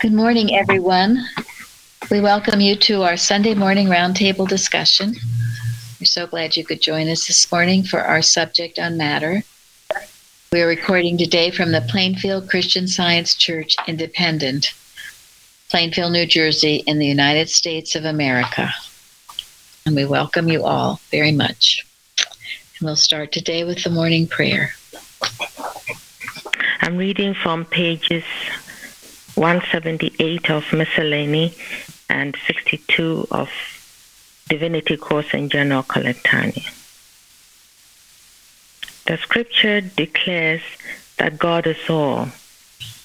Good morning, everyone. We welcome you to our Sunday morning roundtable discussion. We're so glad you could join us this morning for our subject on matter. We are recording today from the Plainfield Christian Science Church Independent, Plainfield, New Jersey, in the United States of America. And we welcome you all very much. And we'll start today with the morning prayer. I'm reading from pages 178 of Miscellany and 62 of Divinity Course in General Collectanea. The scripture declares that God is all,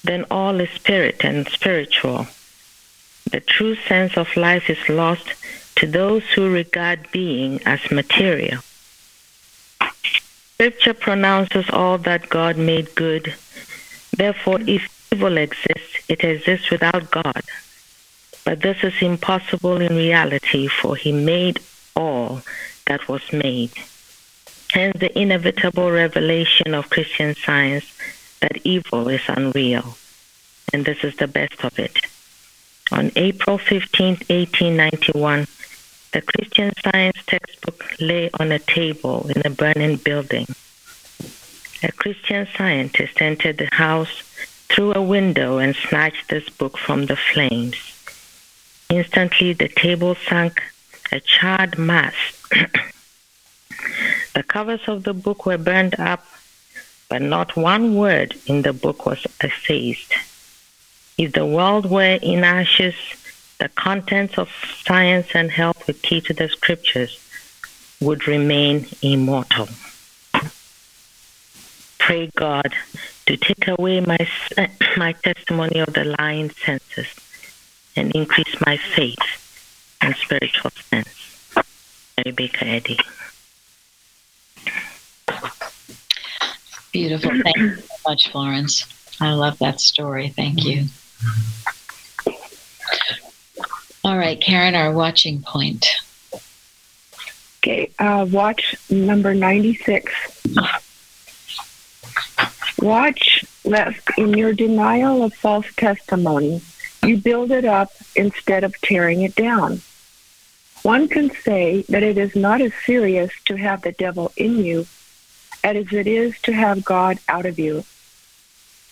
then all is spirit and spiritual. The true sense of life is lost to those who regard being as material. Scripture pronounces all that God made good. Therefore, if evil exists, it exists without God. But this is impossible in reality, for He made all that was made. Hence, the inevitable revelation of Christian science that evil is unreal. And this is the best of it. On April 15, 1891, the Christian Science textbook lay on a table in a burning building. A Christian scientist entered the house through a window and snatched this book from the flames. Instantly, the table sank a charred mass. the covers of the book were burned up, but not one word in the book was effaced. If the world were in ashes, the contents of science and health with key to the scriptures would remain immortal. Pray God to take away my, my testimony of the lying senses and increase my faith and spiritual sense. Rebecca Eddy. Beautiful. Thank you so much, Florence. I love that story. Thank you. All right, Karen, our watching point. Okay, uh, watch number 96. Watch lest in your denial of false testimony, you build it up instead of tearing it down. One can say that it is not as serious to have the devil in you as it is to have God out of you.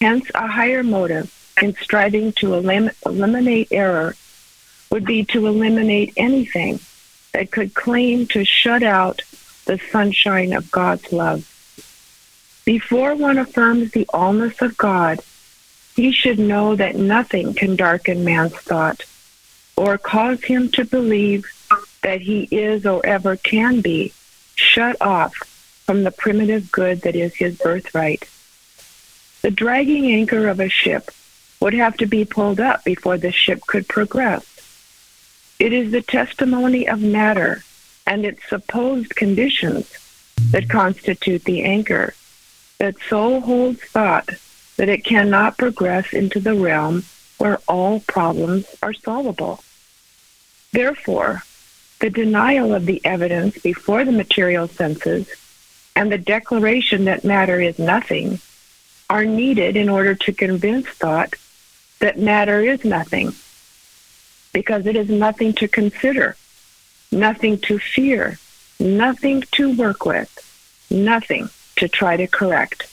Hence, a higher motive in striving to elim- eliminate error would be to eliminate anything that could claim to shut out the sunshine of God's love. Before one affirms the allness of God, he should know that nothing can darken man's thought or cause him to believe that he is or ever can be shut off from the primitive good that is his birthright. The dragging anchor of a ship would have to be pulled up before the ship could progress. It is the testimony of matter and its supposed conditions that constitute the anchor that so holds thought that it cannot progress into the realm where all problems are solvable. Therefore, the denial of the evidence before the material senses and the declaration that matter is nothing are needed in order to convince thought that matter is nothing because it is nothing to consider, nothing to fear, nothing to work with, nothing to try to correct.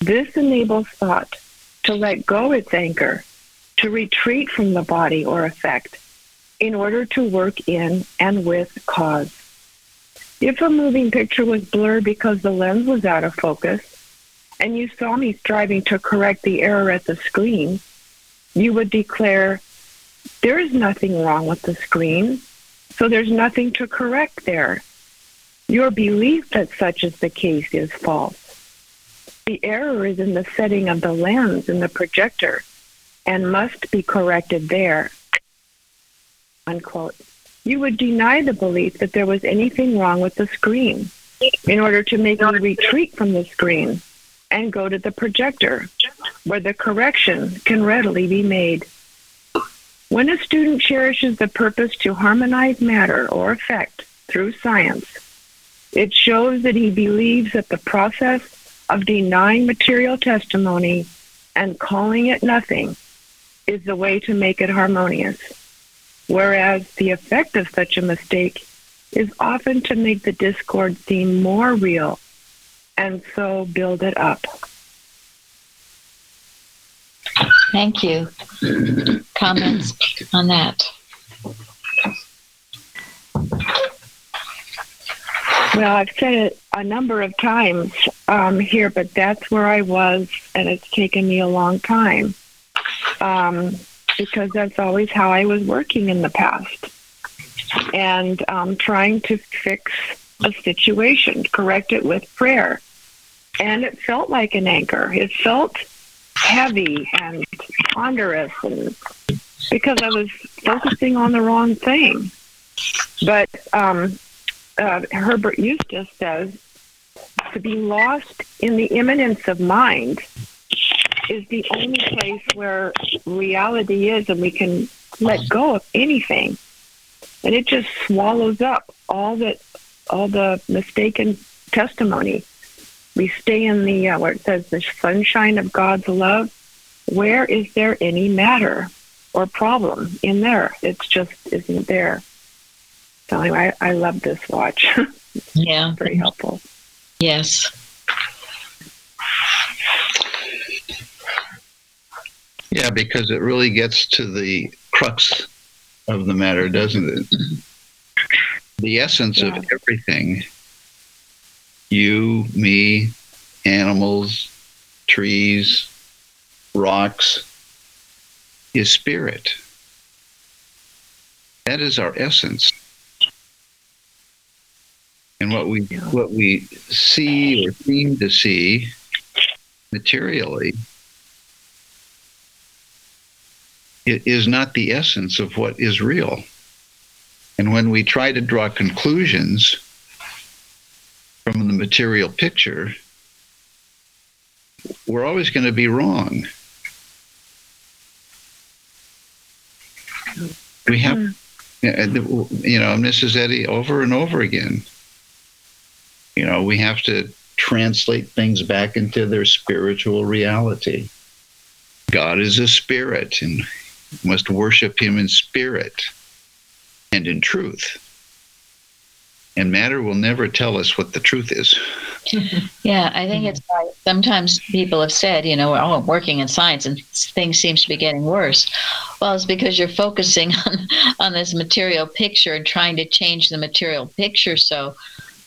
This enables thought to let go its anchor, to retreat from the body or effect, in order to work in and with cause. If a moving picture was blurred because the lens was out of focus, and you saw me striving to correct the error at the screen, you would declare, there is nothing wrong with the screen, so there's nothing to correct there. Your belief that such is the case is false. The error is in the setting of the lens in the projector and must be corrected there. Unquote. You would deny the belief that there was anything wrong with the screen in order to make me retreat from the screen and go to the projector where the correction can readily be made. When a student cherishes the purpose to harmonize matter or effect through science, it shows that he believes that the process of denying material testimony and calling it nothing is the way to make it harmonious, whereas the effect of such a mistake is often to make the discord seem more real and so build it up. Thank you. Comments on that? Well, I've said it a number of times um, here, but that's where I was, and it's taken me a long time um, because that's always how I was working in the past and um, trying to fix a situation, correct it with prayer. And it felt like an anchor. It felt heavy and ponderous and because I was focusing on the wrong thing. But um, uh, Herbert Eustace says to be lost in the immanence of mind is the only place where reality is and we can let go of anything. And it just swallows up all that all the mistaken testimony. We stay in the uh, where it says the sunshine of God's love. Where is there any matter or problem in there? It's just isn't there. So anyway, I, I love this watch. Yeah. Very helpful. Yes. Yeah, because it really gets to the crux of the matter, doesn't it? The essence Yeah. of everything you, me, animals, trees, rocks is spirit. That is our essence. And what we what we see or seem to see materially it is not the essence of what is real. And when we try to draw conclusions from the material picture, we're always going to be wrong. We have, hmm. you know, Mrs. Eddy over and over again. You know, we have to translate things back into their spiritual reality. God is a spirit and must worship him in spirit and in truth. And matter will never tell us what the truth is. Yeah, I think it's sometimes people have said, you know, oh, I'm working in science and things seems to be getting worse. Well, it's because you're focusing on on this material picture and trying to change the material picture. So,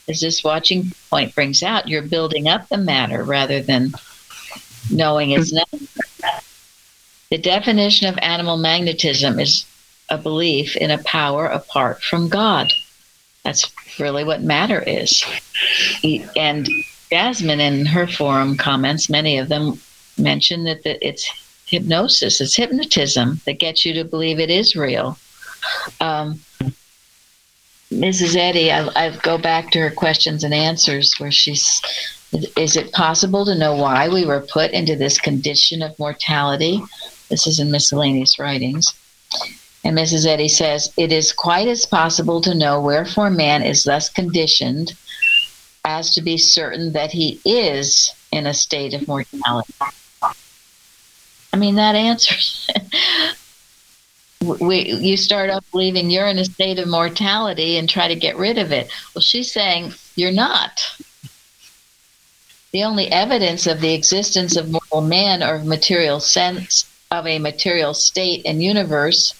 as this watching point brings out, you're building up the matter rather than knowing it's not. The definition of animal magnetism is a belief in a power apart from God. That's really what matter is. And Jasmine, in her forum comments, many of them mention that it's hypnosis, it's hypnotism that gets you to believe it is real. Um, Mrs. Eddy, I, I go back to her questions and answers where she's, is it possible to know why we were put into this condition of mortality? This is in miscellaneous writings. And Mrs. Eddy says, It is quite as possible to know wherefore man is thus conditioned as to be certain that he is in a state of mortality. I mean, that answers. we, you start off believing you're in a state of mortality and try to get rid of it. Well, she's saying you're not. The only evidence of the existence of mortal man or material sense of a material state and universe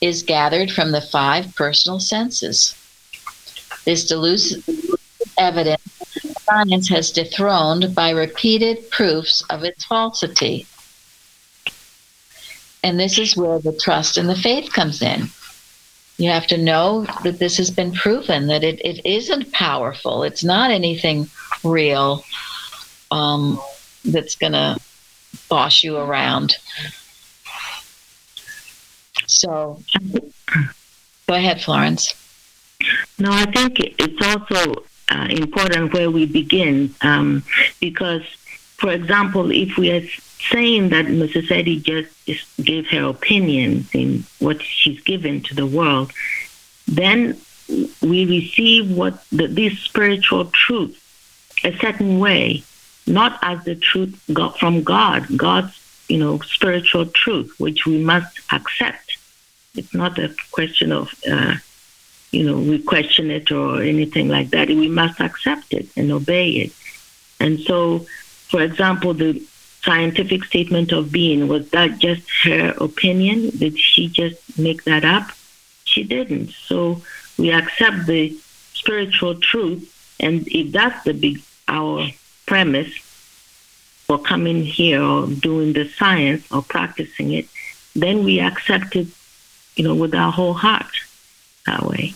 is gathered from the five personal senses. This delusive evidence science has dethroned by repeated proofs of its falsity. And this is where the trust and the faith comes in. You have to know that this has been proven, that it, it isn't powerful. It's not anything real um, that's going to boss you around. So go ahead, Florence. No, I think it's also uh, important where we begin um, because, for example, if we are saying that Mrs. Eddy just, gave her opinions in what she's given to the world, then we receive what the, this spiritual truth a certain way, not as the truth got from God. God's you know, spiritual truth, which we must accept. It's not a question of, uh, you know, we question it or anything like that. We must accept it and obey it. And so, for example, the scientific statement of being, was that just her opinion? Did she just make that up? She didn't. So we accept the spiritual truth, and if that's the big our premise for coming here or doing the science or practicing it, then we accept it, you know, with our whole heart that way.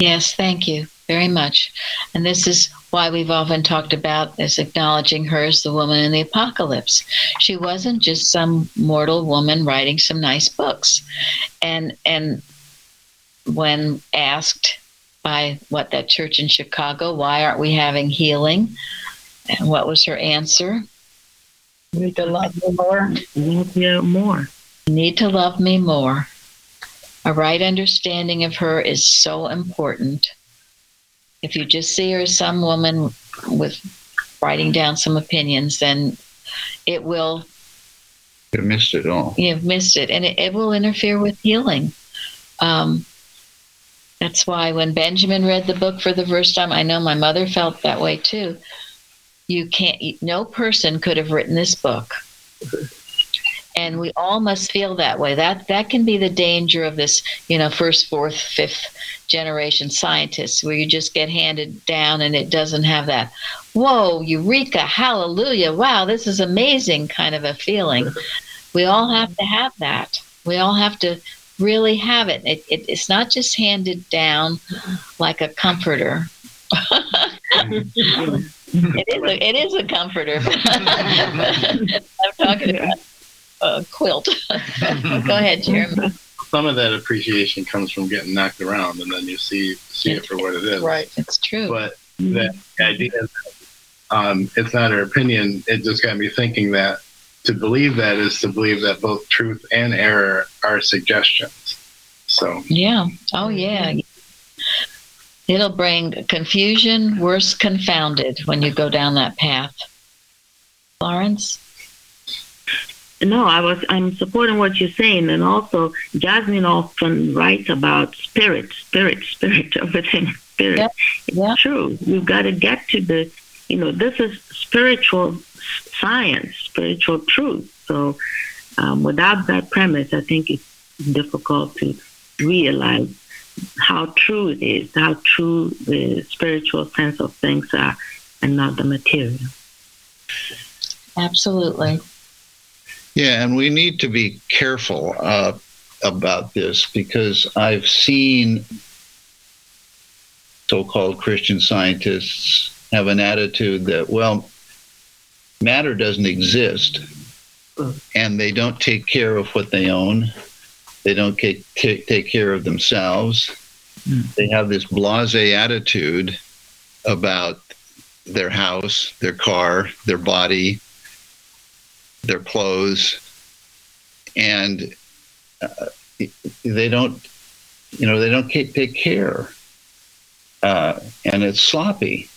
Yes, thank you very much. And this is why we've often talked about as acknowledging her as the woman in the apocalypse. She wasn't just some mortal woman writing some nice books. And and when asked by what that church in Chicago, why aren't we having healing? And what was her answer? Need to love me more. Love you more. Need to love me more. A right understanding of her is so important. If you just see her as some woman with writing down some opinions, then it will. You missed it all. You've missed it, and it, it will interfere with healing. Um, that's why when Benjamin read the book for the first time, I know my mother felt that way too. You can't, no person could have written this book. And we all must feel that way. That that can be the danger of this, you know, first, fourth, fifth generation scientists, where you just get handed down and it doesn't have that, whoa, eureka, hallelujah, wow, this is amazing kind of a feeling. We all have to have that. We all have to really have it. It, it it's not just handed down like a comforter. it is a, it is a comforter. I'm talking about a quilt. Go ahead, Jeremy. Some of that appreciation comes from getting knocked around, and then you see see it for what it is. Right, it's true. But the idea that um, it's not her opinion, it just got me thinking that to believe that is to believe that both truth and error are suggestions. So yeah, oh yeah, it'll bring confusion, worse confounded when you go down that path. Florence. No, I was. I'm supporting what you're saying, and also Jasmine often writes about spirit, spirit, spirit, everything, spirit. Yeah, yeah. It's true. We've got to get to the, you know, this is spiritual science, spiritual truth. So, um, without that premise, I think it's difficult to realize how true it is, how true the spiritual sense of things are, and not the material. Absolutely. Yeah, and we need to be careful uh, about this because I've seen so called Christian scientists have an attitude that, well, matter doesn't exist and they don't take care of what they own, they don't take, take, take care of themselves. Mm. They have this blase attitude about their house, their car, their body, their clothes, and uh, they don't, you know, they don't take, take care, uh, and it's sloppy,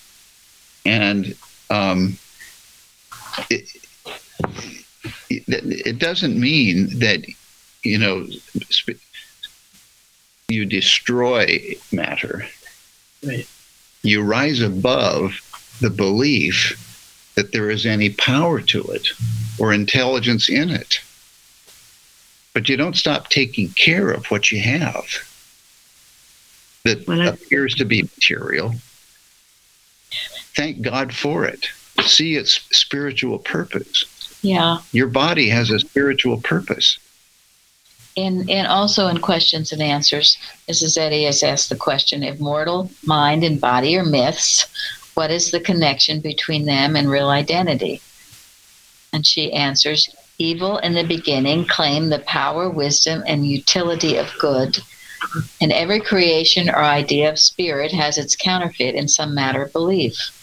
and um, it, it, it doesn't mean that you know sp- you destroy matter. Right. You rise above the belief that there is any power to it or intelligence in it. But you don't stop taking care of what you have that I- appears to be material. Thank God for it. See its spiritual purpose. Yeah. Your body has a spiritual purpose. And, and also in questions and answers, Mrs. Eddy has asked the question if mortal mind and body are myths, what is the connection between them and real identity? And she answers evil in the beginning claimed the power, wisdom, and utility of good. And every creation or idea of spirit has its counterfeit in some matter of belief.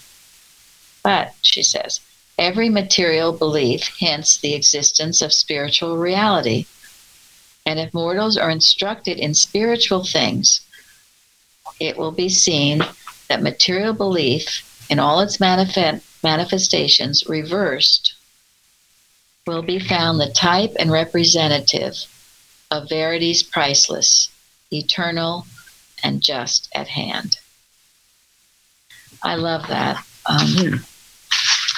But, she says, every material belief hints the existence of spiritual reality. And if mortals are instructed in spiritual things, it will be seen that material belief in all its manifest, manifestations reversed will be found the type and representative of verities priceless, eternal, and just at hand. I love that. Um,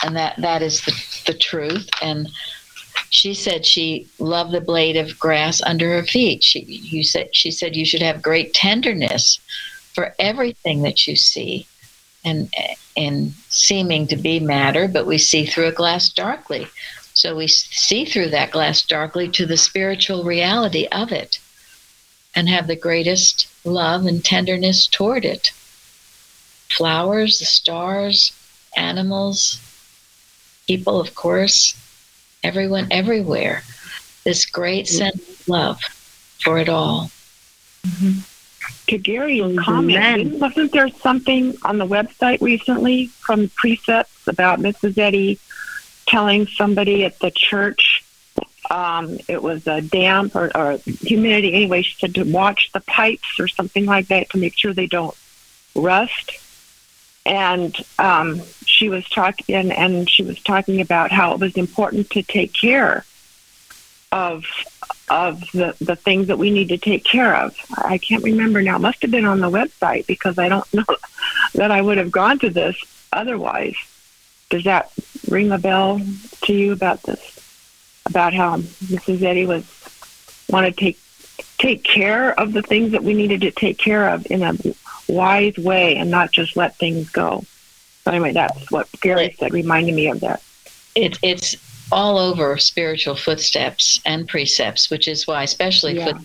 and that, that is the, the truth. And she said she loved the blade of grass under her feet. She, you said, she said you should have great tenderness for everything that you see and, and seeming to be matter, but we see through a glass darkly. So we see through that glass darkly to the spiritual reality of it and have the greatest love and tenderness toward it. Flowers, the stars, animals, people, of course, everyone, everywhere. This great mm-hmm. sense of love for it all. Mm-hmm. Gary's comment, wasn't there something on the website recently from precepts about Mrs. Eddy telling somebody at the church um, it was a damp or, or humidity anyway. She said to watch the pipes or something like that to make sure they don't rust. And um, she was talking, and, and she was talking about how it was important to take care of of the the things that we need to take care of. I can't remember now. It must have been on the website because I don't know that I would have gone to this otherwise. Does that ring a bell to you about this? About how Mrs. Eddy was want to take take care of the things that we needed to take care of in a wise way and not just let things go. So anyway, that's what Gary said, reminded me of that. It, it's all over spiritual footsteps and precepts, which is why, especially yeah. foot,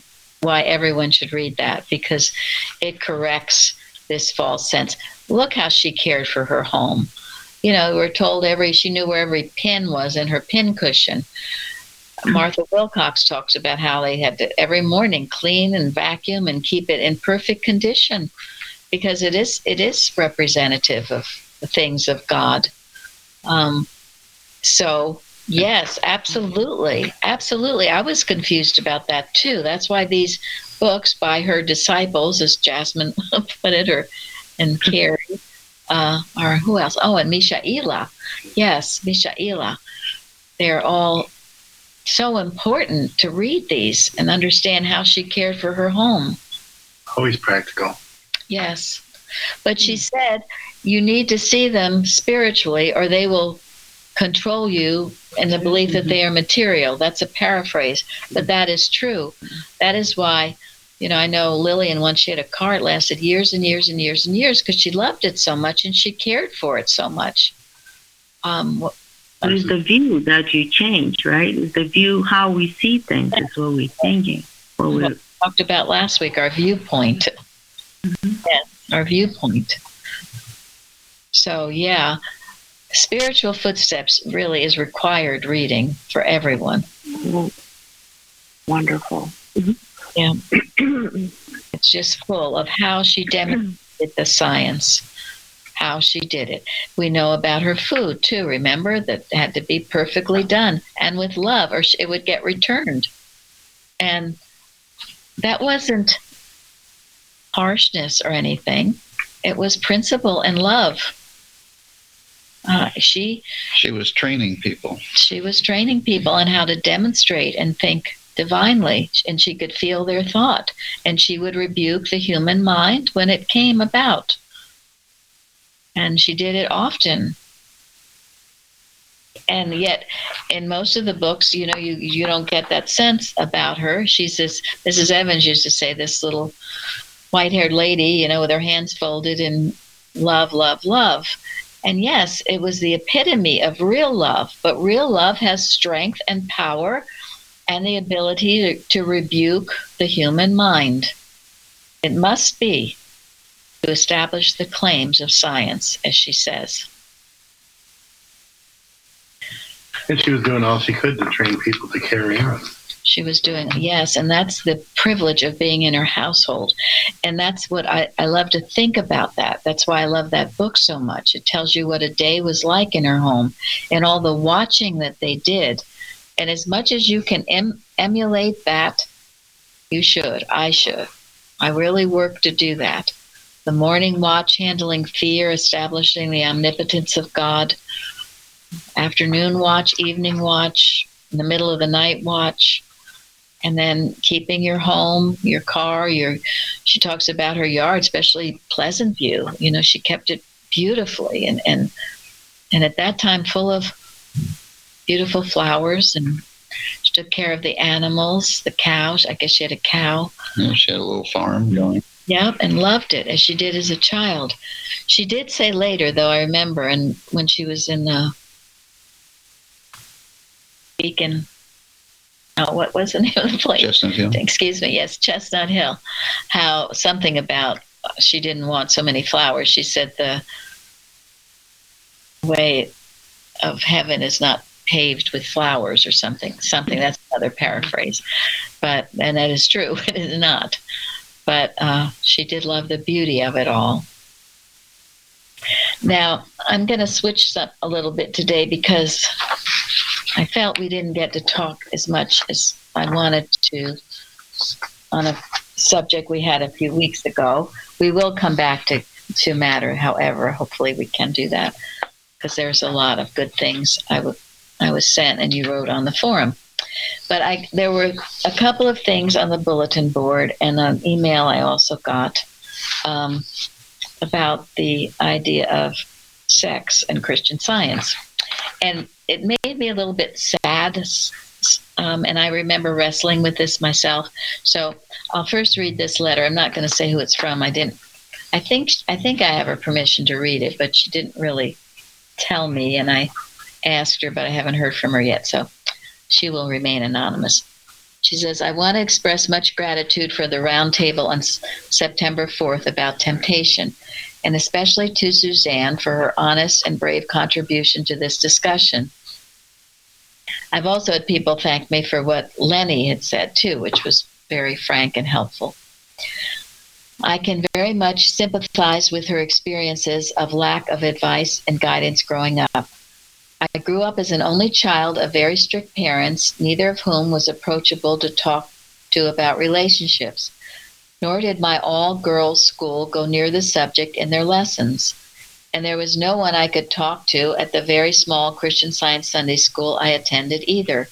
why everyone should read that because it corrects this false sense. Look how she cared for her home you know, we're told every she knew where every pin was in her pin cushion. Martha Wilcox talks about how they had to every morning clean and vacuum and keep it in perfect condition because it is it is representative of the things of God. Um, so yes, absolutely, absolutely. I was confused about that too. That's why these books by her disciples, as Jasmine put it, or and Carrie, uh, or who else? Oh, and Mishaela. Yes, Mishaela. They're all so important to read these and understand how she cared for her home. Always practical. Yes. But she said you need to see them spiritually or they will control you in the belief that they are material. That's a paraphrase, but that is true. That is why you know, I know Lillian, once she had a car, it lasted years and years and years and years because she loved it so much and she cared for it so much. Um, it's the view that you change, right? It's the view, how we see things is what we're thinking. What we talked about last week, our viewpoint. Mm-hmm. Yeah, our viewpoint. So, yeah, spiritual footsteps really is required reading for everyone. Wonderful. Mm-hmm. Yeah. it's just full of how she demonstrated the science, how she did it. We know about her food too, remember? That had to be perfectly done and with love, or it would get returned. And that wasn't harshness or anything, it was principle and love. Uh, she she was training people. She was training people on how to demonstrate and think divinely, and she could feel their thought, and she would rebuke the human mind when it came about. And she did it often. And yet, in most of the books, you know, you, you don't get that sense about her. She's this, Mrs. Evans used to say, this little white haired lady, you know, with her hands folded in love, love, love. And yes, it was the epitome of real love, but real love has strength and power and the ability to, to rebuke the human mind. It must be to establish the claims of science, as she says. And she was doing all she could to train people to carry on. She was doing, yes, and that's the privilege of being in her household. And that's what I, I love to think about that. That's why I love that book so much. It tells you what a day was like in her home and all the watching that they did and as much as you can em- emulate that, you should. I should. I really work to do that. The morning watch, handling fear, establishing the omnipotence of God. Afternoon watch, evening watch, in the middle of the night watch, and then keeping your home, your car, your. She talks about her yard, especially Pleasant View. You know, she kept it beautifully, and and and at that time, full of beautiful flowers and she took care of the animals, the cows. I guess she had a cow. Yeah, she had a little farm going. Yep, and loved it as she did as a child. She did say later, though I remember, and when she was in the Beacon, oh, what was the name of the place? Chestnut Hill. Excuse me, yes, Chestnut Hill. How something about she didn't want so many flowers. She said the way of heaven is not paved with flowers or something. Something that's another paraphrase, but and that is true. It is not, but uh, she did love the beauty of it all. Now I'm going to switch up a little bit today because I felt we didn't get to talk as much as I wanted to on a subject we had a few weeks ago. We will come back to to matter, however. Hopefully, we can do that because there's a lot of good things I would I was sent and you wrote on the forum. But I there were a couple of things on the bulletin board and an email I also got um, about the idea of sex and Christian science, and it made me a little bit sad. Um, and I remember wrestling with this myself. So I'll first read this letter. I'm not going to say who it's from. I didn't. I think I think I have her permission to read it, but she didn't really tell me, and I asked her, but I haven't heard from her yet, so she will remain anonymous. She says, I want to express much gratitude for the roundtable on S- September 4th about temptation, and especially to Suzanne for her honest and brave contribution to this discussion. I've also had people thank me for what Lenny had said too, which was very frank and helpful. I can very much sympathize with her experiences of lack of advice and guidance growing up. I grew up as an only child of very strict parents, neither of whom was approachable to talk to about relationships. Nor did my all girls school go near the subject in their lessons. And there was no one I could talk to at the very small Christian Science Sunday school I attended either.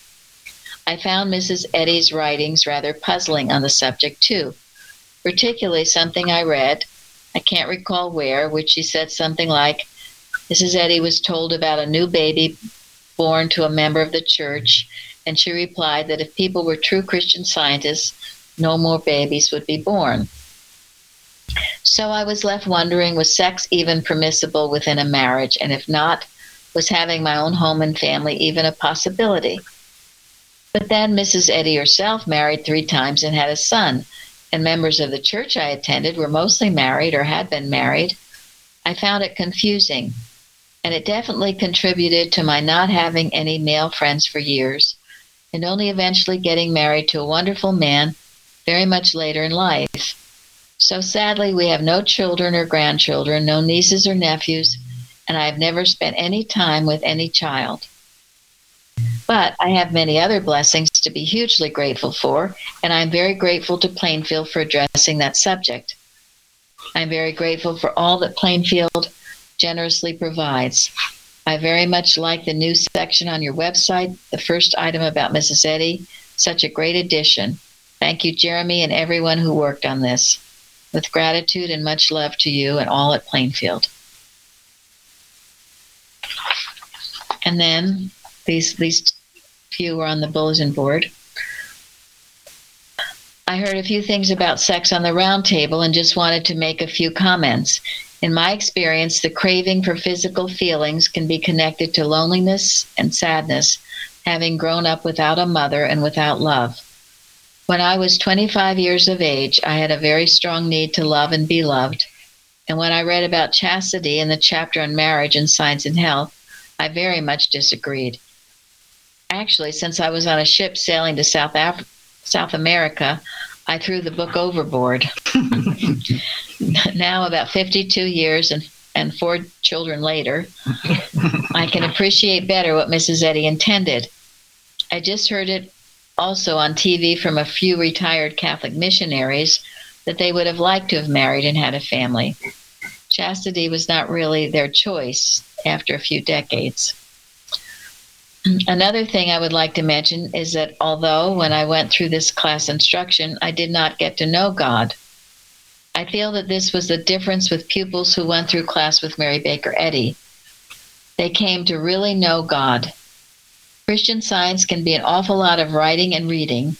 I found Mrs. Eddy's writings rather puzzling on the subject, too, particularly something I read, I can't recall where, which she said something like, Mrs. Eddy was told about a new baby born to a member of the church, and she replied that if people were true Christian scientists, no more babies would be born. So I was left wondering was sex even permissible within a marriage? And if not, was having my own home and family even a possibility? But then Mrs. Eddy herself married three times and had a son, and members of the church I attended were mostly married or had been married. I found it confusing and it definitely contributed to my not having any male friends for years and only eventually getting married to a wonderful man very much later in life. So sadly, we have no children or grandchildren, no nieces or nephews, and I have never spent any time with any child. But I have many other blessings to be hugely grateful for, and I'm very grateful to Plainfield for addressing that subject. I'm very grateful for all that Plainfield generously provides. I very much like the new section on your website, the first item about Mrs. Eddy. Such a great addition. Thank you, Jeremy, and everyone who worked on this. With gratitude and much love to you and all at Plainfield. And then these these few were on the bulletin board. I heard a few things about sex on the roundtable and just wanted to make a few comments. In my experience, the craving for physical feelings can be connected to loneliness and sadness, having grown up without a mother and without love. When I was 25 years of age, I had a very strong need to love and be loved. And when I read about chastity in the chapter on marriage and science and health, I very much disagreed. Actually, since I was on a ship sailing to South, Af- South America, I threw the book overboard. now, about 52 years and, and four children later, I can appreciate better what Mrs. Eddy intended. I just heard it also on TV from a few retired Catholic missionaries that they would have liked to have married and had a family. Chastity was not really their choice after a few decades. Another thing I would like to mention is that although when I went through this class instruction, I did not get to know God, I feel that this was the difference with pupils who went through class with Mary Baker Eddy. They came to really know God. Christian science can be an awful lot of writing and reading,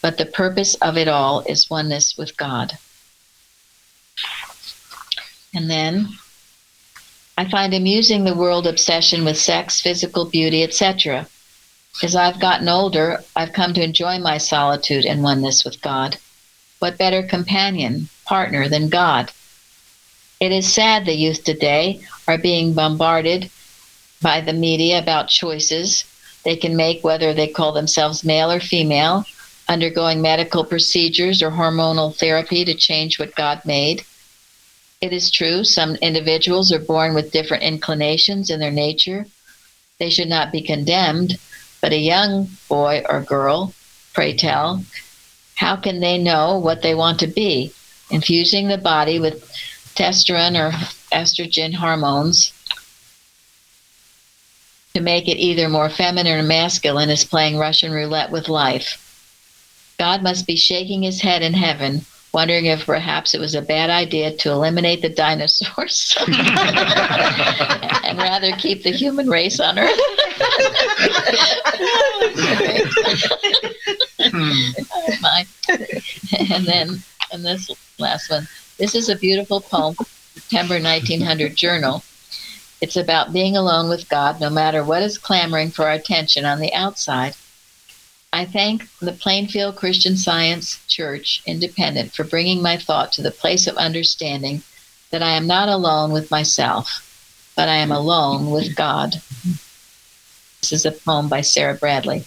but the purpose of it all is oneness with God. And then I find amusing the world obsession with sex, physical beauty, etc. As I've gotten older, I've come to enjoy my solitude and oneness with God. What better companion, partner than God? It is sad the youth today are being bombarded by the media about choices they can make, whether they call themselves male or female, undergoing medical procedures or hormonal therapy to change what God made. It is true, some individuals are born with different inclinations in their nature. They should not be condemned, but a young boy or girl, pray tell, how can they know what they want to be? Infusing the body with testosterone or estrogen hormones to make it either more feminine or masculine is playing Russian roulette with life. God must be shaking his head in heaven, wondering if perhaps it was a bad idea to eliminate the dinosaurs and rather keep the human race on Earth. oh. And then, and this last one. This is a beautiful poem, September 1900 journal. It's about being alone with God no matter what is clamoring for our attention on the outside. I thank the Plainfield Christian Science Church Independent for bringing my thought to the place of understanding that I am not alone with myself, but I am alone with God. This is a poem by Sarah Bradley.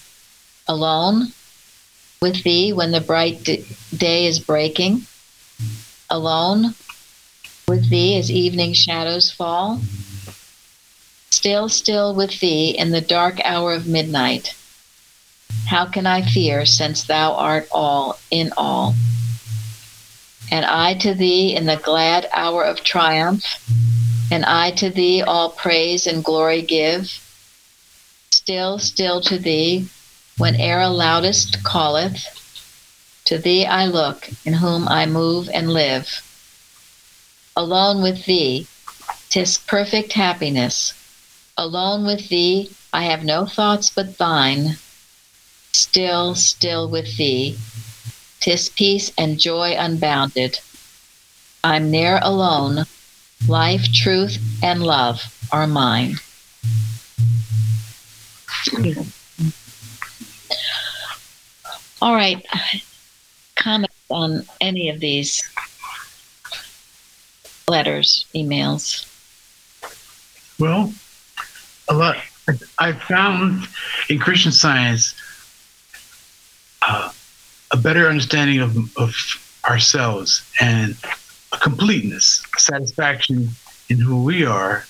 Alone with thee when the bright d- day is breaking, alone with thee as evening shadows fall, still, still with thee in the dark hour of midnight how can I fear, since thou art all in all? And I to thee in the glad hour of triumph, and I to thee all praise and glory give. Still, still to thee, when error loudest calleth, to thee I look, in whom I move and live. Alone with thee, tis perfect happiness. Alone with thee, I have no thoughts but thine still, still with thee. Tis peace and joy unbounded. I'm ne'er alone. Life, truth, and love are mine. All right. Comment on any of these letters, emails. Well, a lot. I've found in Christian science uh, a better understanding of, of ourselves and a completeness, a satisfaction in who we are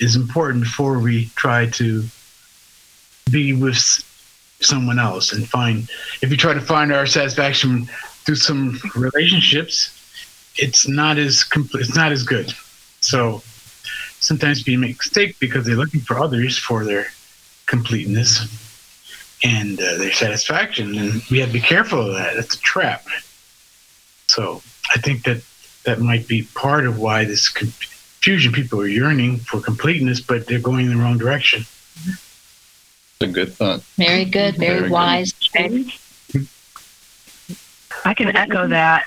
is important before we try to be with someone else and find if you try to find our satisfaction through some relationships it's not as complete it's not as good so sometimes people make mistake because they're looking for others for their completeness and uh, their satisfaction. And we have to be careful of that. It's a trap. So I think that that might be part of why this confusion people are yearning for completeness, but they're going in the wrong direction. It's a good thought. Very good, very, very wise. Good. I can echo that.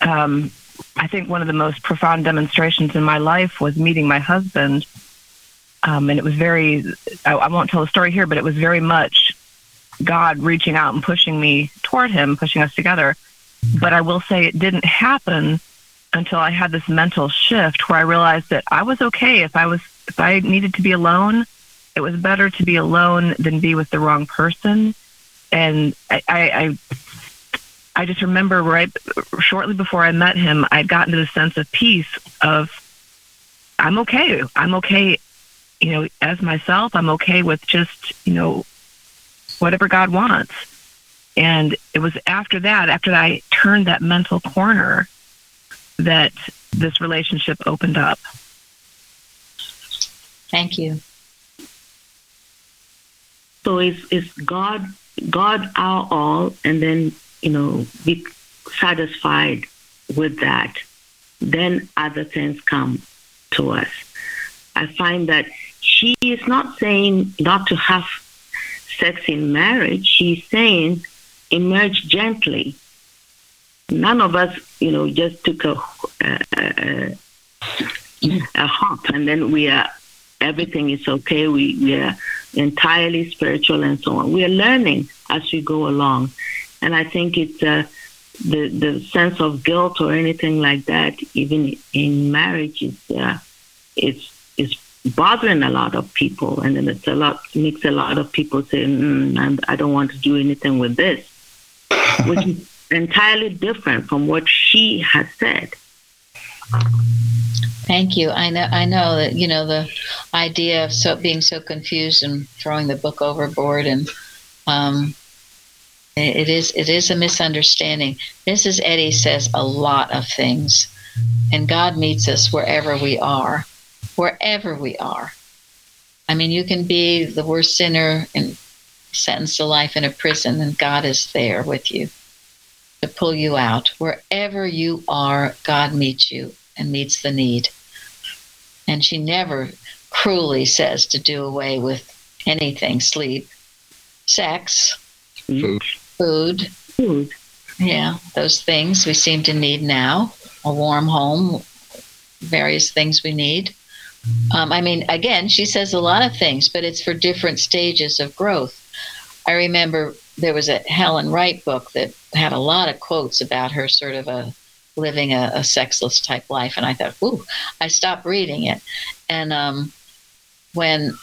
Um, I think one of the most profound demonstrations in my life was meeting my husband um, and it was very, I, I won't tell the story here, but it was very much God reaching out and pushing me toward Him, pushing us together. But I will say it didn't happen until I had this mental shift where I realized that I was okay if I was if I needed to be alone. It was better to be alone than be with the wrong person. And I, I, I I just remember right shortly before I met him, I'd gotten to the sense of peace of I'm okay. I'm okay you know, as myself, I'm okay with just, you know, whatever God wants. And it was after that, after I turned that mental corner, that this relationship opened up. Thank you. So it's, it's God, God our all, and then, you know, be satisfied with that. Then other things come to us. I find that she is not saying not to have sex in marriage. She's saying emerge gently. None of us, you know, just took a, a, a, a hop and then we are everything is okay. We, we are entirely spiritual and so on. We are learning as we go along. And I think it's uh, the, the sense of guilt or anything like that, even in marriage, is, uh, it's, it's bothering a lot of people. And then it's a lot, makes a lot of people say, mm, I don't want to do anything with this, which is entirely different from what she has said. Thank you. I know. I know that you know the idea of so being so confused and throwing the book overboard, and um, it is it is a misunderstanding. Mrs. Eddy says a lot of things, and God meets us wherever we are, wherever we are. I mean, you can be the worst sinner and sentenced to life in a prison, and God is there with you to pull you out. Wherever you are, God meets you and meets the need. And she never cruelly says to do away with anything sleep, sex, Food. Food. Food. Yeah, those things we seem to need now a warm home, various things we need. Um, I mean, again, she says a lot of things, but it's for different stages of growth. I remember there was a Helen Wright book that had a lot of quotes about her sort of a living a, a sexless type life, and I thought, ooh, I stopped reading it. And um, when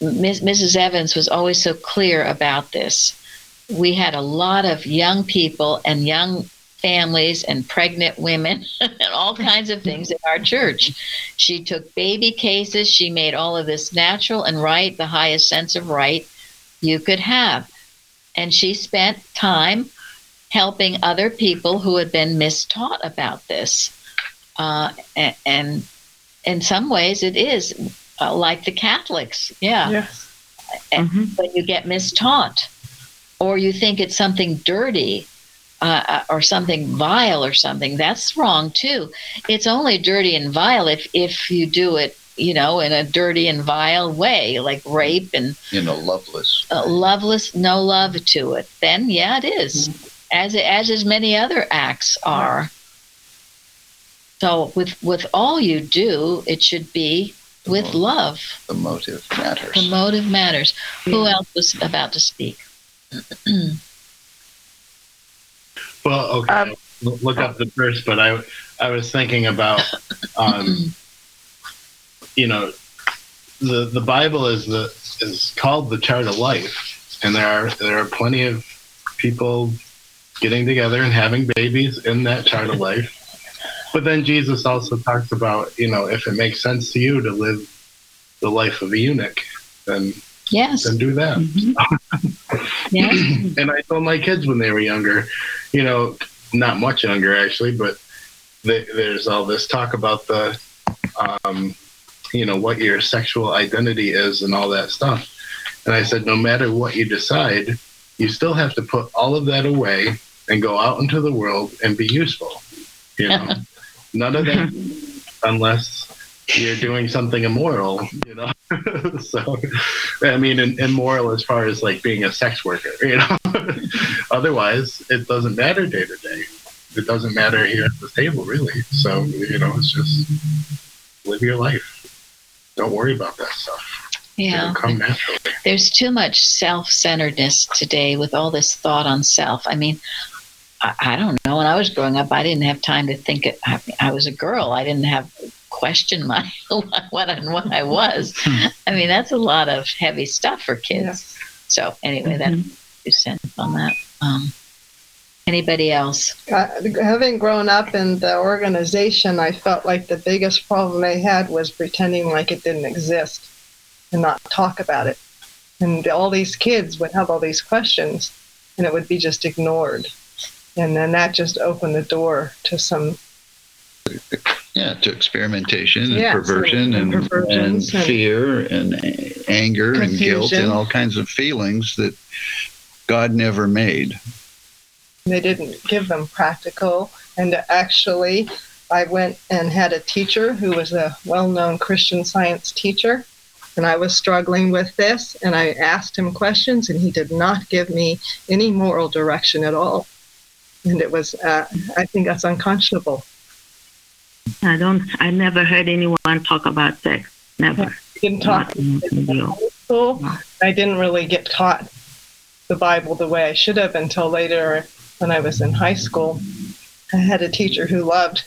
Ms., Mrs. Evans was always so clear about this, we had a lot of young people and young families and pregnant women and all kinds of things in our church. She took baby cases. She made all of this natural and right, the highest sense of right you could have. And she spent time helping other people who had been mistaught about this. Uh, and, and, in some ways, it is uh, like the Catholics. Yeah. Yes. And Mhm. when you get mistaught, or you think it's something dirty uh, uh, or something vile or something, that's wrong too. It's only dirty and vile if, if you do it, you know, in a dirty and vile way, like rape and You know, loveless. uh, loveless, no love to it, then yeah, it is. As as as many other acts are. So with with all you do, it should be with love. The motive matters. The motive matters. Who else was about to speak? Well, okay. Um, Look up the verse, but I I was thinking about, um, you know, the the Bible is the is called the chart of life, and there are there are plenty of people getting together and having babies in that chart of life. But then Jesus also talks about, you know, if it makes sense to you to live the life of a eunuch, then Yes. then do that. Yes. and I told my kids when they were younger, you know, not much younger actually, but th- there's all this talk about the, um, you know, what your sexual identity is and all that stuff. And I said, no matter what you decide, you still have to put all of that away and go out into the world and be useful. You know, none of that unless you're doing something immoral, you know. so, I mean, immoral as far as like being a sex worker, you know. Otherwise, it doesn't matter day to day. It doesn't matter here at the table, really. So, you know, it's just live your life. Don't worry about that stuff. Yeah. It'll come naturally. There's too much self centeredness today with all this thought on self. I mean, I, I don't know. When I was growing up, I didn't have time to think. It, I, I was a girl. I didn't have question my what and what I was. I mean, that's a lot of heavy stuff for kids. So anyway, that's two cents on that. Um, anybody else? Uh, having grown up in the organization, I felt like the biggest problem I had was pretending like it didn't exist and not talk about it. And all these kids would have all these questions, and it would be just ignored. And then that just opened the door to some Yeah, to experimentation and Yes, perversion and- and, and and and fear and a- anger and guilt and all kinds of feelings that God never made. They didn't give them practical. And actually, I went and had a teacher who was a well known Christian science teacher. And I was struggling with this. And I asked him questions, and he did not give me any moral direction at all. And it was, uh, I think that's unconscionable. I don't. I never heard anyone talk about sex. Never. Didn't talk school. I didn't really get taught the Bible the way I should have until later when I was in high school. I had a teacher who loved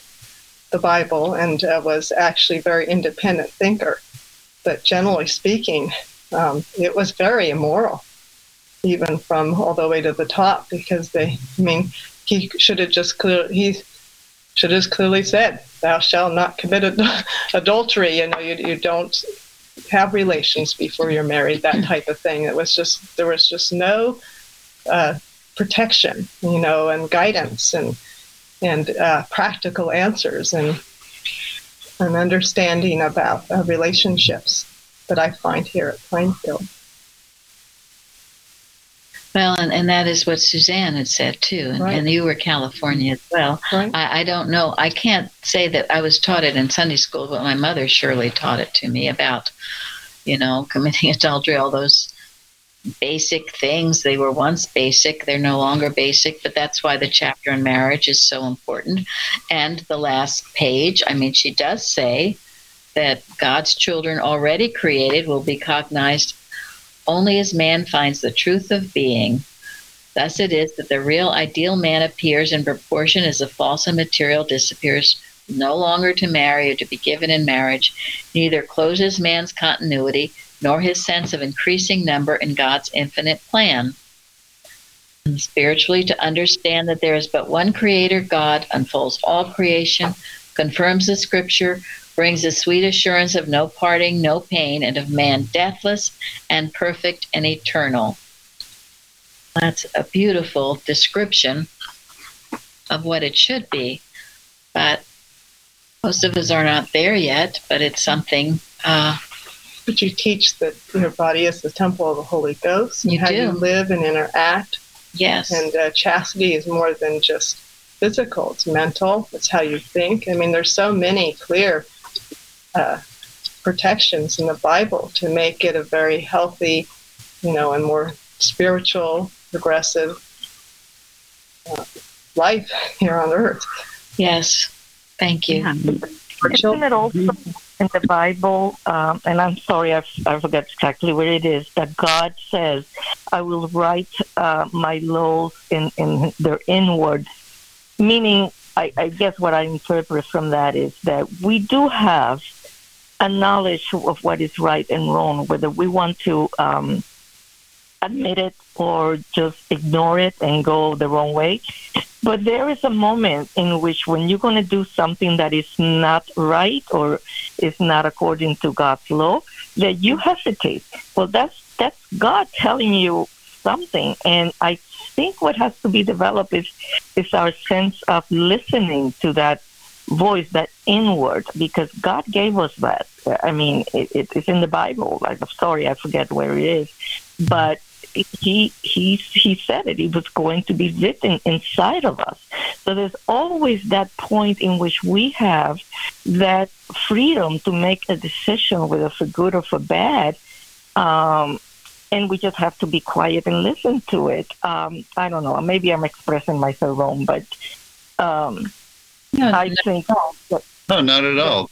the Bible and uh, was actually a very independent thinker. But generally speaking, um, it was very immoral, even from all the way to the top, because they, I mean, he should have just clear, he should have clearly said, "Thou shalt not commit ad- adultery." You know, you, you don't have relations before you're married, that type of thing. It was just there was just no uh, protection, you know, and guidance and and uh, practical answers and an understanding about uh, relationships that I find here at Plainfield. Well, and, and that is what Suzanne had said too, and, Right. and you were California as well. Right? I, I don't know. I can't say that I was taught it in Sunday school, but my mother surely taught it to me about, you know, committing adultery, all those basic things. They were once basic, they're no longer basic, but that's why the chapter on marriage is so important. And the last page, I mean, she does say that God's children already created will be cognized only as man finds the truth of being. Thus it is that the real ideal man appears in proportion as the false and material disappears, no longer to marry or to be given in marriage, neither closes man's continuity nor his sense of increasing number in God's infinite plan. And spiritually, to understand that there is but one creator, God, unfolds all creation, confirms the scripture, brings a sweet assurance of no parting, no pain, and of man deathless and perfect and eternal. That's a beautiful description of what it should be. But most of us are not there yet, but it's something. Uh, But you teach that your body is the temple of the Holy Ghost, You how do. you live and interact. yes. And uh, chastity is more than just physical; it's mental. It's how you think. I mean, there's so many clear uh, protections in the Bible to make it a very healthy, you know, and more spiritual, progressive uh, life here on earth. yes. Thank you. Yeah. Isn't it also in the Bible? Um, and I'm sorry, I, I forget exactly where it is. That God says, "I will write uh, my laws in in their inward," meaning, I, I guess what I interpret from that is that we do have a knowledge of what is right and wrong, whether we want to um, admit it or just ignore it and go the wrong way. But there is a moment in which when you're going to do something that is not right or is not according to God's law, that you hesitate. Well, that's that's God telling you something, and I think what has to be developed is is our sense of listening to that voice, that inward, because God gave us that. I mean, it, it's in the Bible. Like, I'm sorry, I forget where it is, but he he he said it. It was going to be written inside of us. So there's always that point in which we have that freedom to make a decision, whether for good or for bad. Um, and we just have to be quiet and listen to it. Um, I don't know. Maybe I'm expressing myself wrong, but um, No, I think that, No, not at all.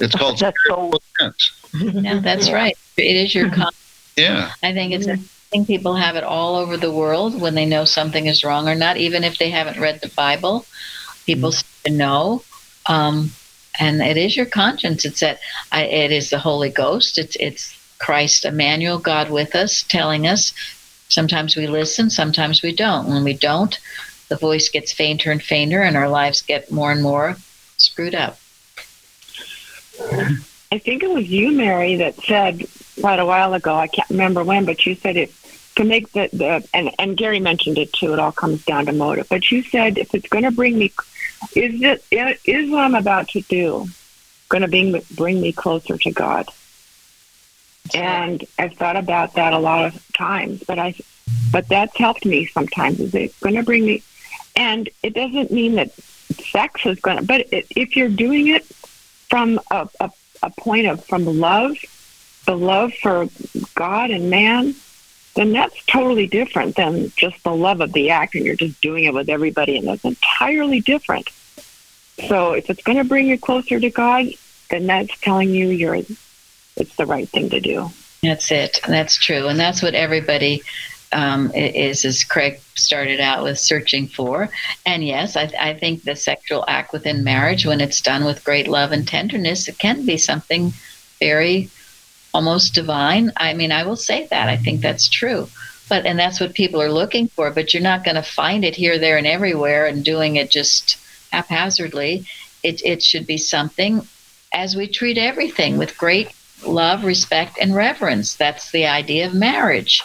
It's called that's so. spiritual sense. no, that's right. It is your. Con- Yeah. I think it's. I think people have it all over the world when they know something is wrong or not, even if they haven't read the Bible. People seem to know. Um, and it is your conscience. It's that I, it is the Holy Ghost. It's it's Christ, Emmanuel, God with us, telling us. Sometimes we listen, sometimes we don't. When we don't, the voice gets fainter and fainter, and our lives get more and more screwed up. I think it was you, Mary, that said quite a while ago. I can't remember when, but you said it to make the, the and, and Gary mentioned it too. It all comes down to motive. But you said if it's going to bring me is it is what I'm about to do going to bring bring me closer to God? And I've thought about that a lot of times, but I but that's helped me sometimes. Is it going to bring me? And it doesn't mean that sex is going to, but it, if you're doing it from a, a, a point of from love, the love for God and man, then that's totally different than just the love of the act and you're just doing it with everybody and that's entirely different. So if it's going to bring you closer to God, then that's telling you you're it's the right thing to do. That's it. That's true. And that's what everybody um, is, as Craig started out with, searching for. And yes, I, I think the sexual act within marriage, when it's done with great love and tenderness, it can be something very almost divine. I mean, I will say that. I think that's true. But and that's what people are looking for. But you're not going to find it here, there, and everywhere, and doing it just haphazardly. It it should be something as we treat everything with great love, respect, and reverence. That's the idea of marriage.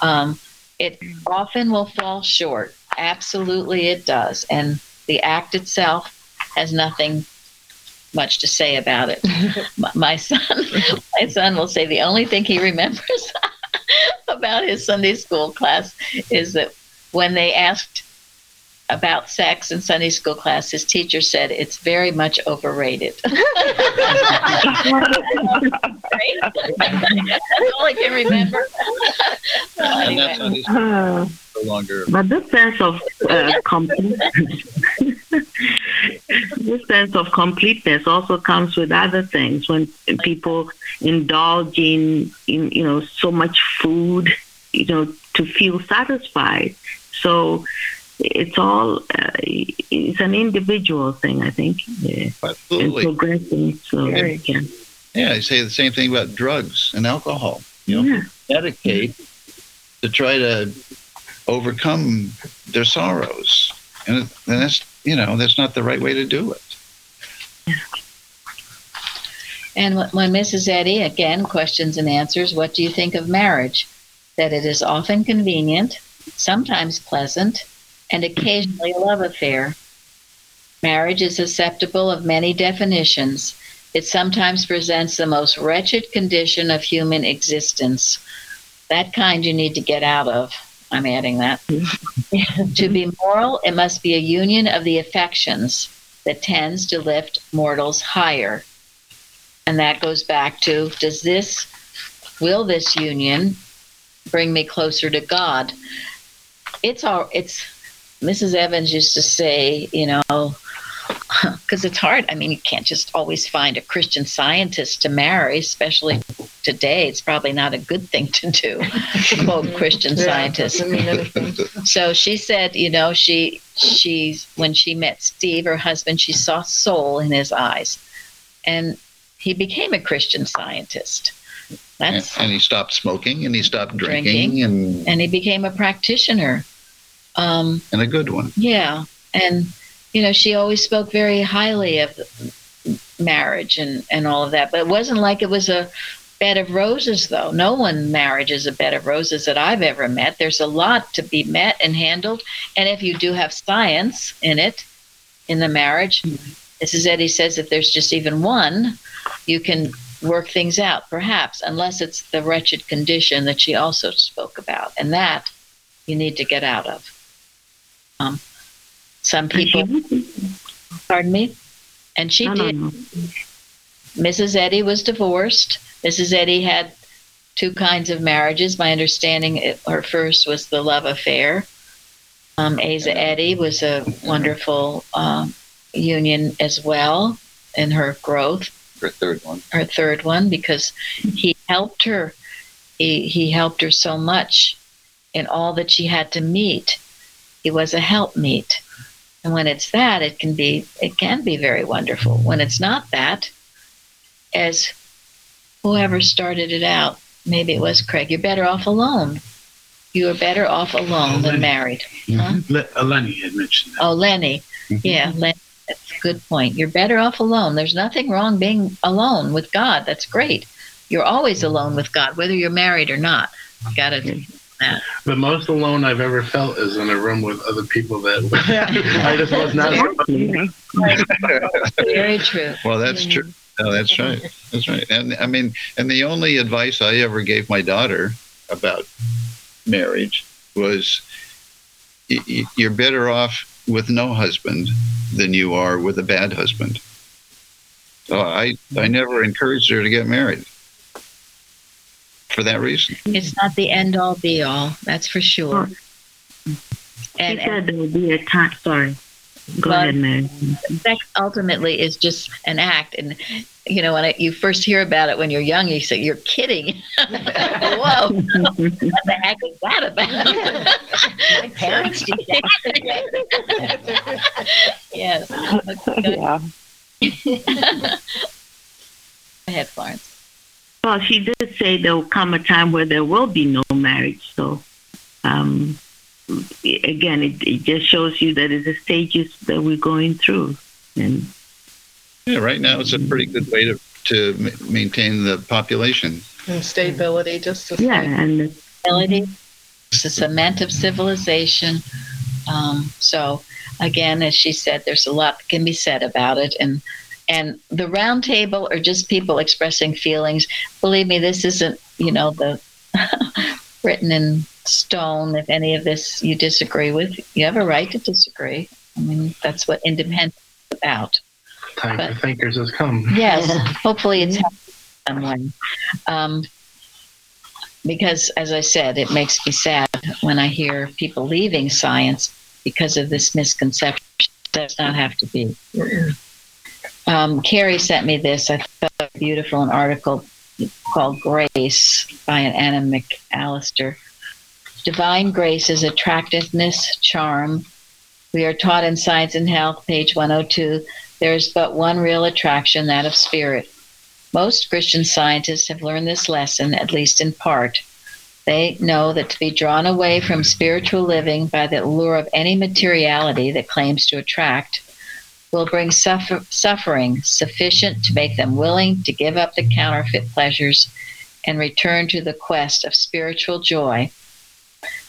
Um, it often will fall short. Absolutely, it does. And the act itself has nothing much to say about it. my son, my son will say the only thing he remembers about his Sunday school class is that when they asked about sex in Sunday school class, his teacher said it's very much overrated. That's all I can remember. and that's no longer. But this sense of uh, completeness, this sense of completeness also comes with other things. When people indulge in, in you know, so much food, you know, to feel satisfied. So it's all uh, it's an individual thing i think. Yeah. absolutely. And progressing so yeah. yeah i say the same thing about drugs and alcohol. You know yeah. medicate to try to overcome their sorrows. And, and that's you know that's not the right way to do it. And when mrs eddy again questions and answers what do you think of marriage? That it is often convenient sometimes pleasant and occasionally a love affair. Marriage is susceptible of many definitions. It sometimes presents the most wretched condition of human existence. That kind you need to get out of. I'm adding that. to be moral, it must be a union of the affections that tends to lift mortals higher. And that goes back to does this, will this union bring me closer to God? It's all, it's, Mrs. Evans used to say, you know, because it's hard. I mean, you can't just always find a Christian scientist to marry, especially today. It's probably not a good thing to do, quote Christian yeah, scientist. so she said, you know, she she when she met Steve, her husband, she saw soul in his eyes, and he became a Christian scientist. That's and, and he stopped smoking and he stopped drinking, drinking and and he became a practitioner. Um, and a good one. Yeah. And, you know, she always spoke very highly of marriage and, and all of that. But it wasn't like it was a bed of roses, though. No one marriage is a bed of roses that I've ever met. There's a lot to be met and handled. And if you do have science in it, in the marriage, Mrs. Eddy says if there's just even one, you can work things out, perhaps, unless it's the wretched condition that she also spoke about. And that you need to get out of. Um, some people, pardon me, and she did. Mrs. Eddy was divorced. Mrs. Eddy had two kinds of marriages. My understanding, it, her first was the love affair. Um, Asa Eddy was a wonderful um, union as well in her growth. Her third one. Her third one, because he helped her. He, he helped her so much in all that she had to meet he was a helpmeet. And when it's that, it can be it can be very wonderful. When it's not that, as whoever started it out, maybe it was Craig, you're better off alone. You are better off alone than married. Mm-hmm. Huh? Uh, Lenny had mentioned that. Oh, Lenny. Mm-hmm. Yeah, Lenny. That's a good point. You're better off alone. There's nothing wrong being alone with God. That's great. You're always alone with God, whether you're married or not. Got to that. The most alone I've ever felt is in a room with other people that I just was not. Very true. Well, that's true. No, that's right. That's right. And I mean, and the only advice I ever gave my daughter about marriage was y- y- you're better off with no husband than you are with a bad husband. So I, I never encouraged her to get married for that reason. It's not the end all be all, that's for sure. Oh. She And, said and there will be a time. Sorry. Go ahead, Mary. sex ultimately is just an act. And, you know, when it, you first hear about it when you're young, you say, You're kidding. Whoa, what the heck is that about? My parents did that. yes. yeah. Go ahead, Florence. Well, she did say there will come a time where there will be no marriage. So, um, again, it, it just shows you that it's the stages that we're going through. And Yeah, right now it's a pretty good way to, to ma- maintain the population. And stability, just to yeah, say. and ability. It's the cement of civilization. Um, so, again, as she said, there's a lot that can be said about it, and and the round table are just people expressing feelings. Believe me, this isn't you know the written in stone. If any of this you disagree with, you have a right to disagree. I mean, that's what independence is about. Time But- for thinkers has come. Yes, hopefully it's helped some. Um, because, as I said, it makes me sad when I hear people leaving science because of this misconception. It Does not have to be. Um, Carrie sent me this. I thought beautiful an article called "Grace" by an Anna McAllister. Divine grace is attractiveness, charm. We are taught in Science and Health, page 102, there is but one real attraction, that of spirit. Most Christian scientists have learned this lesson, at least in part. They know that to be drawn away from spiritual living by the lure of any materiality that claims to attract will bring suffer- suffering sufficient to make them willing to give up the counterfeit pleasures and return to the quest of spiritual joy.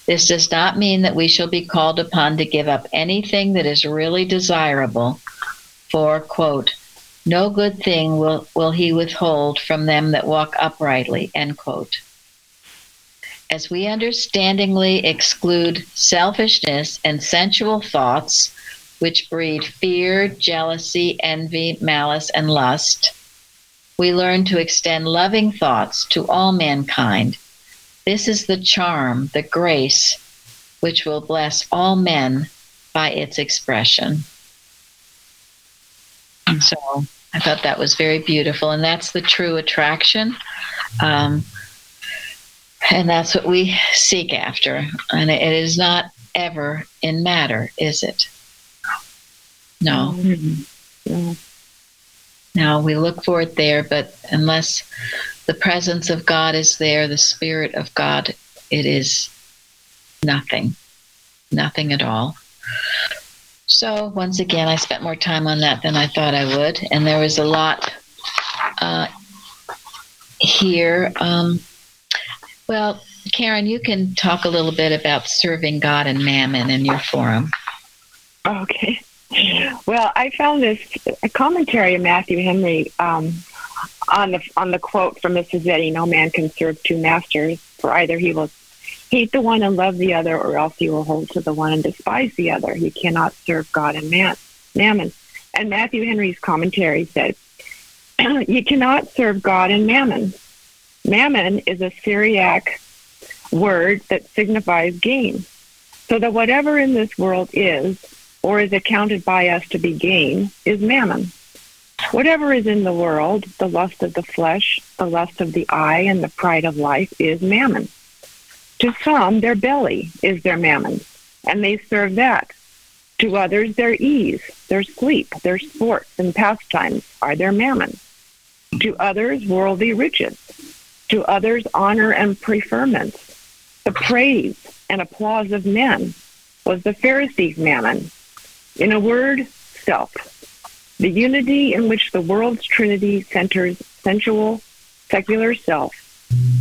This does not mean that we shall be called upon to give up anything that is really desirable for quote no good thing will, will he withhold from them that walk uprightly end quote as we understandingly exclude selfishness and sensual thoughts which breed fear jealousy envy malice and lust we learn to extend loving thoughts to all mankind this is the charm the grace which will bless all men by its expression And so I thought that was very beautiful, and that's the true attraction. Um, and that's what we seek after. And it is not ever in matter, is it? No. No, we look for it there, but unless the presence of God is there, the Spirit of God, it is nothing. Nothing at all. So once again, I spent more time on that than I thought I would, and there was a lot uh, here. Um, well, Karen, you can talk a little bit about serving God and mammon in your forum. Okay. Well, I found this commentary of Matthew Henry um, on the on the quote from Mrs. "No man can serve two masters, for either he will hate the one and love the other, or else he will hold to the one and despise the other. He cannot serve God and man, mammon." And Matthew Henry's commentary said, "You cannot serve God and mammon. Mammon is a Syriac word that signifies gain, so that whatever in this world is." Or is accounted by us to be gain is mammon. Whatever is in the world, the lust of the flesh, the lust of the eye, and the pride of life is mammon. To some, their belly is their mammon, and they serve that. To others, their ease, their sleep, their sports and pastimes are their mammon. To others, worldly riches. To others, honor and preferments. The praise and applause of men was the Pharisees' mammon. In a word, self. The unity in which the world's trinity centers sensual, secular self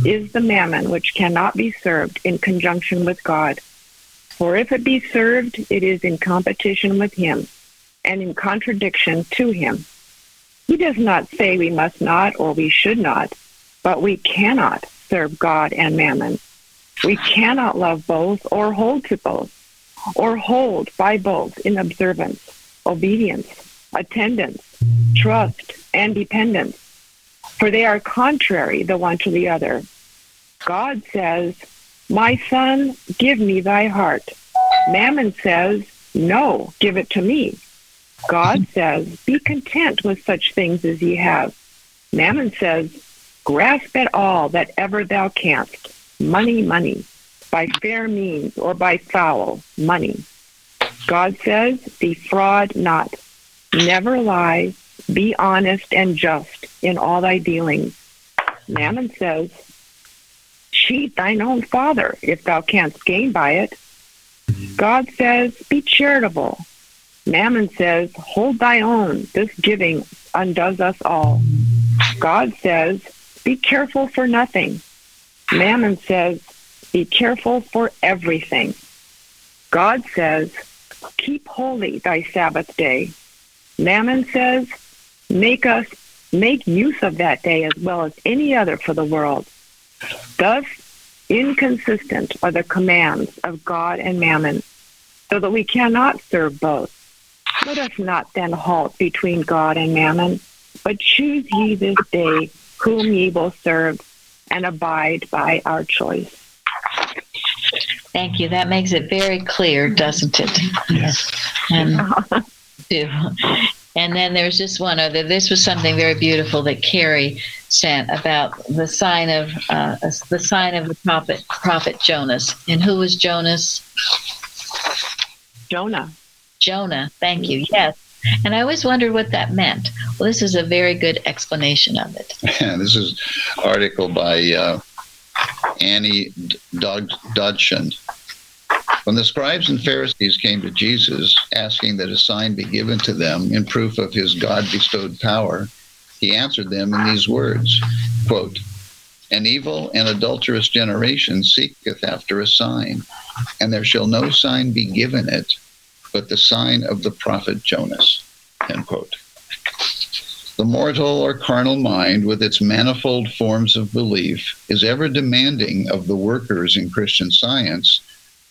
is the mammon which cannot be served in conjunction with God. For if it be served, it is in competition with him and in contradiction to him. He does not say we must not or we should not, but we cannot serve God and mammon. We cannot love both or hold to both, or hold by both in observance, obedience, attendance, trust, and dependence, for they are contrary the one to the other. God says, My son, give me thy heart. Mammon says, No, give it to me. God says, Be content with such things as ye have. Mammon says, Grasp at all that ever thou canst. Money, money, by fair means or by foul, money. God says, Defraud not. Never lie. Be honest and just in all thy dealings. Mammon says, Cheat thine own father if thou canst gain by it. God says, Be charitable. Mammon says, Hold thy own. This giving undoes us all. God says, Be careful for nothing. Mammon says, Be careful for everything. God says, Keep holy thy Sabbath day. Mammon says, Make us make use of that day as well as any other for the world. Thus, inconsistent are the commands of God and Mammon, so that we cannot serve both. Let us not then halt between God and Mammon, but choose ye this day whom ye will serve, and abide by our choice. Thank you. That makes it very clear, doesn't it? Yes. And, and then there's just one other. This was something very beautiful that Carrie sent about the sign of uh, the sign of the prophet prophet Jonas. And who was Jonas? Jonah. Jonah. Thank you. Yes. And I always wondered what that meant. Well, this is a very good explanation of it. Yeah, this is article by uh, Annie Dodson. When the scribes and Pharisees came to Jesus, asking that a sign be given to them in proof of his God bestowed power, he answered them in these words quote, An evil and adulterous generation seeketh after a sign, and there shall no sign be given it but the sign of the prophet Jonas. End quote. The mortal or carnal mind, with its manifold forms of belief, is ever demanding of the workers in Christian science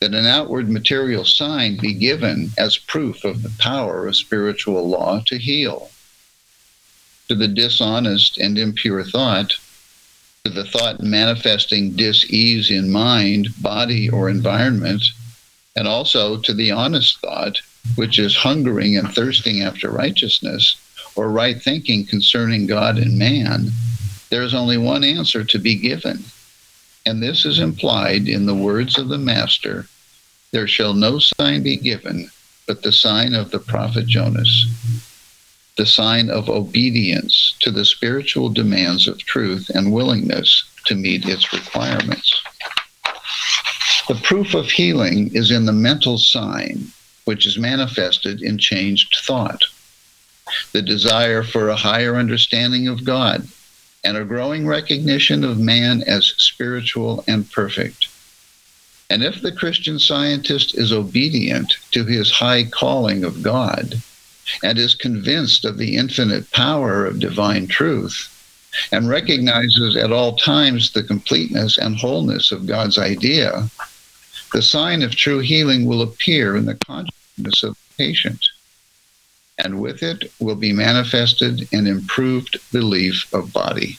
that an outward material sign be given as proof of the power of spiritual law to heal. To the dishonest and impure thought, to the thought manifesting dis-ease in mind, body, or environment, and also to the honest thought, which is hungering and thirsting after righteousness or right thinking concerning God and man, there is only one answer to be given. And this is implied in the words of the Master There shall no sign be given but the sign of the prophet Jonas, the sign of obedience to the spiritual demands of truth and willingness to meet its requirements. The proof of healing is in the mental sign, which is manifested in changed thought. The desire for a higher understanding of God and a growing recognition of man as spiritual and perfect. And if the Christian scientist is obedient to his high calling of God and is convinced of the infinite power of divine truth and recognizes at all times the completeness and wholeness of God's idea, the sign of true healing will appear in the consciousness of the patient, and with it will be manifested an improved belief of body.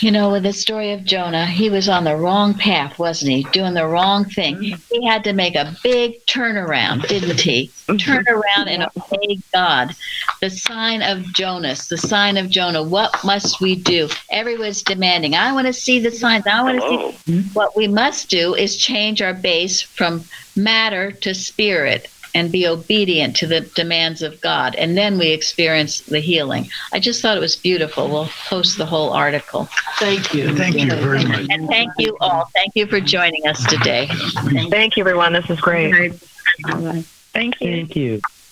You know, with the story of Jonah, he was on the wrong path, wasn't he? Doing the wrong thing. He had to make a big turnaround, didn't he? Turn around and obey God. The sign of Jonas, the sign of Jonah. What must we do? Everyone's demanding, I want to see the signs. I want to see. What we must do is change our base from matter to spirit and be obedient to the demands of God. And then we experience the healing. I just thought it was beautiful. We'll post the whole article. Thank you. Thank you very much. And thank you all. Thank you for joining us today. Thank you, everyone. This is great. Thank you. Thank you.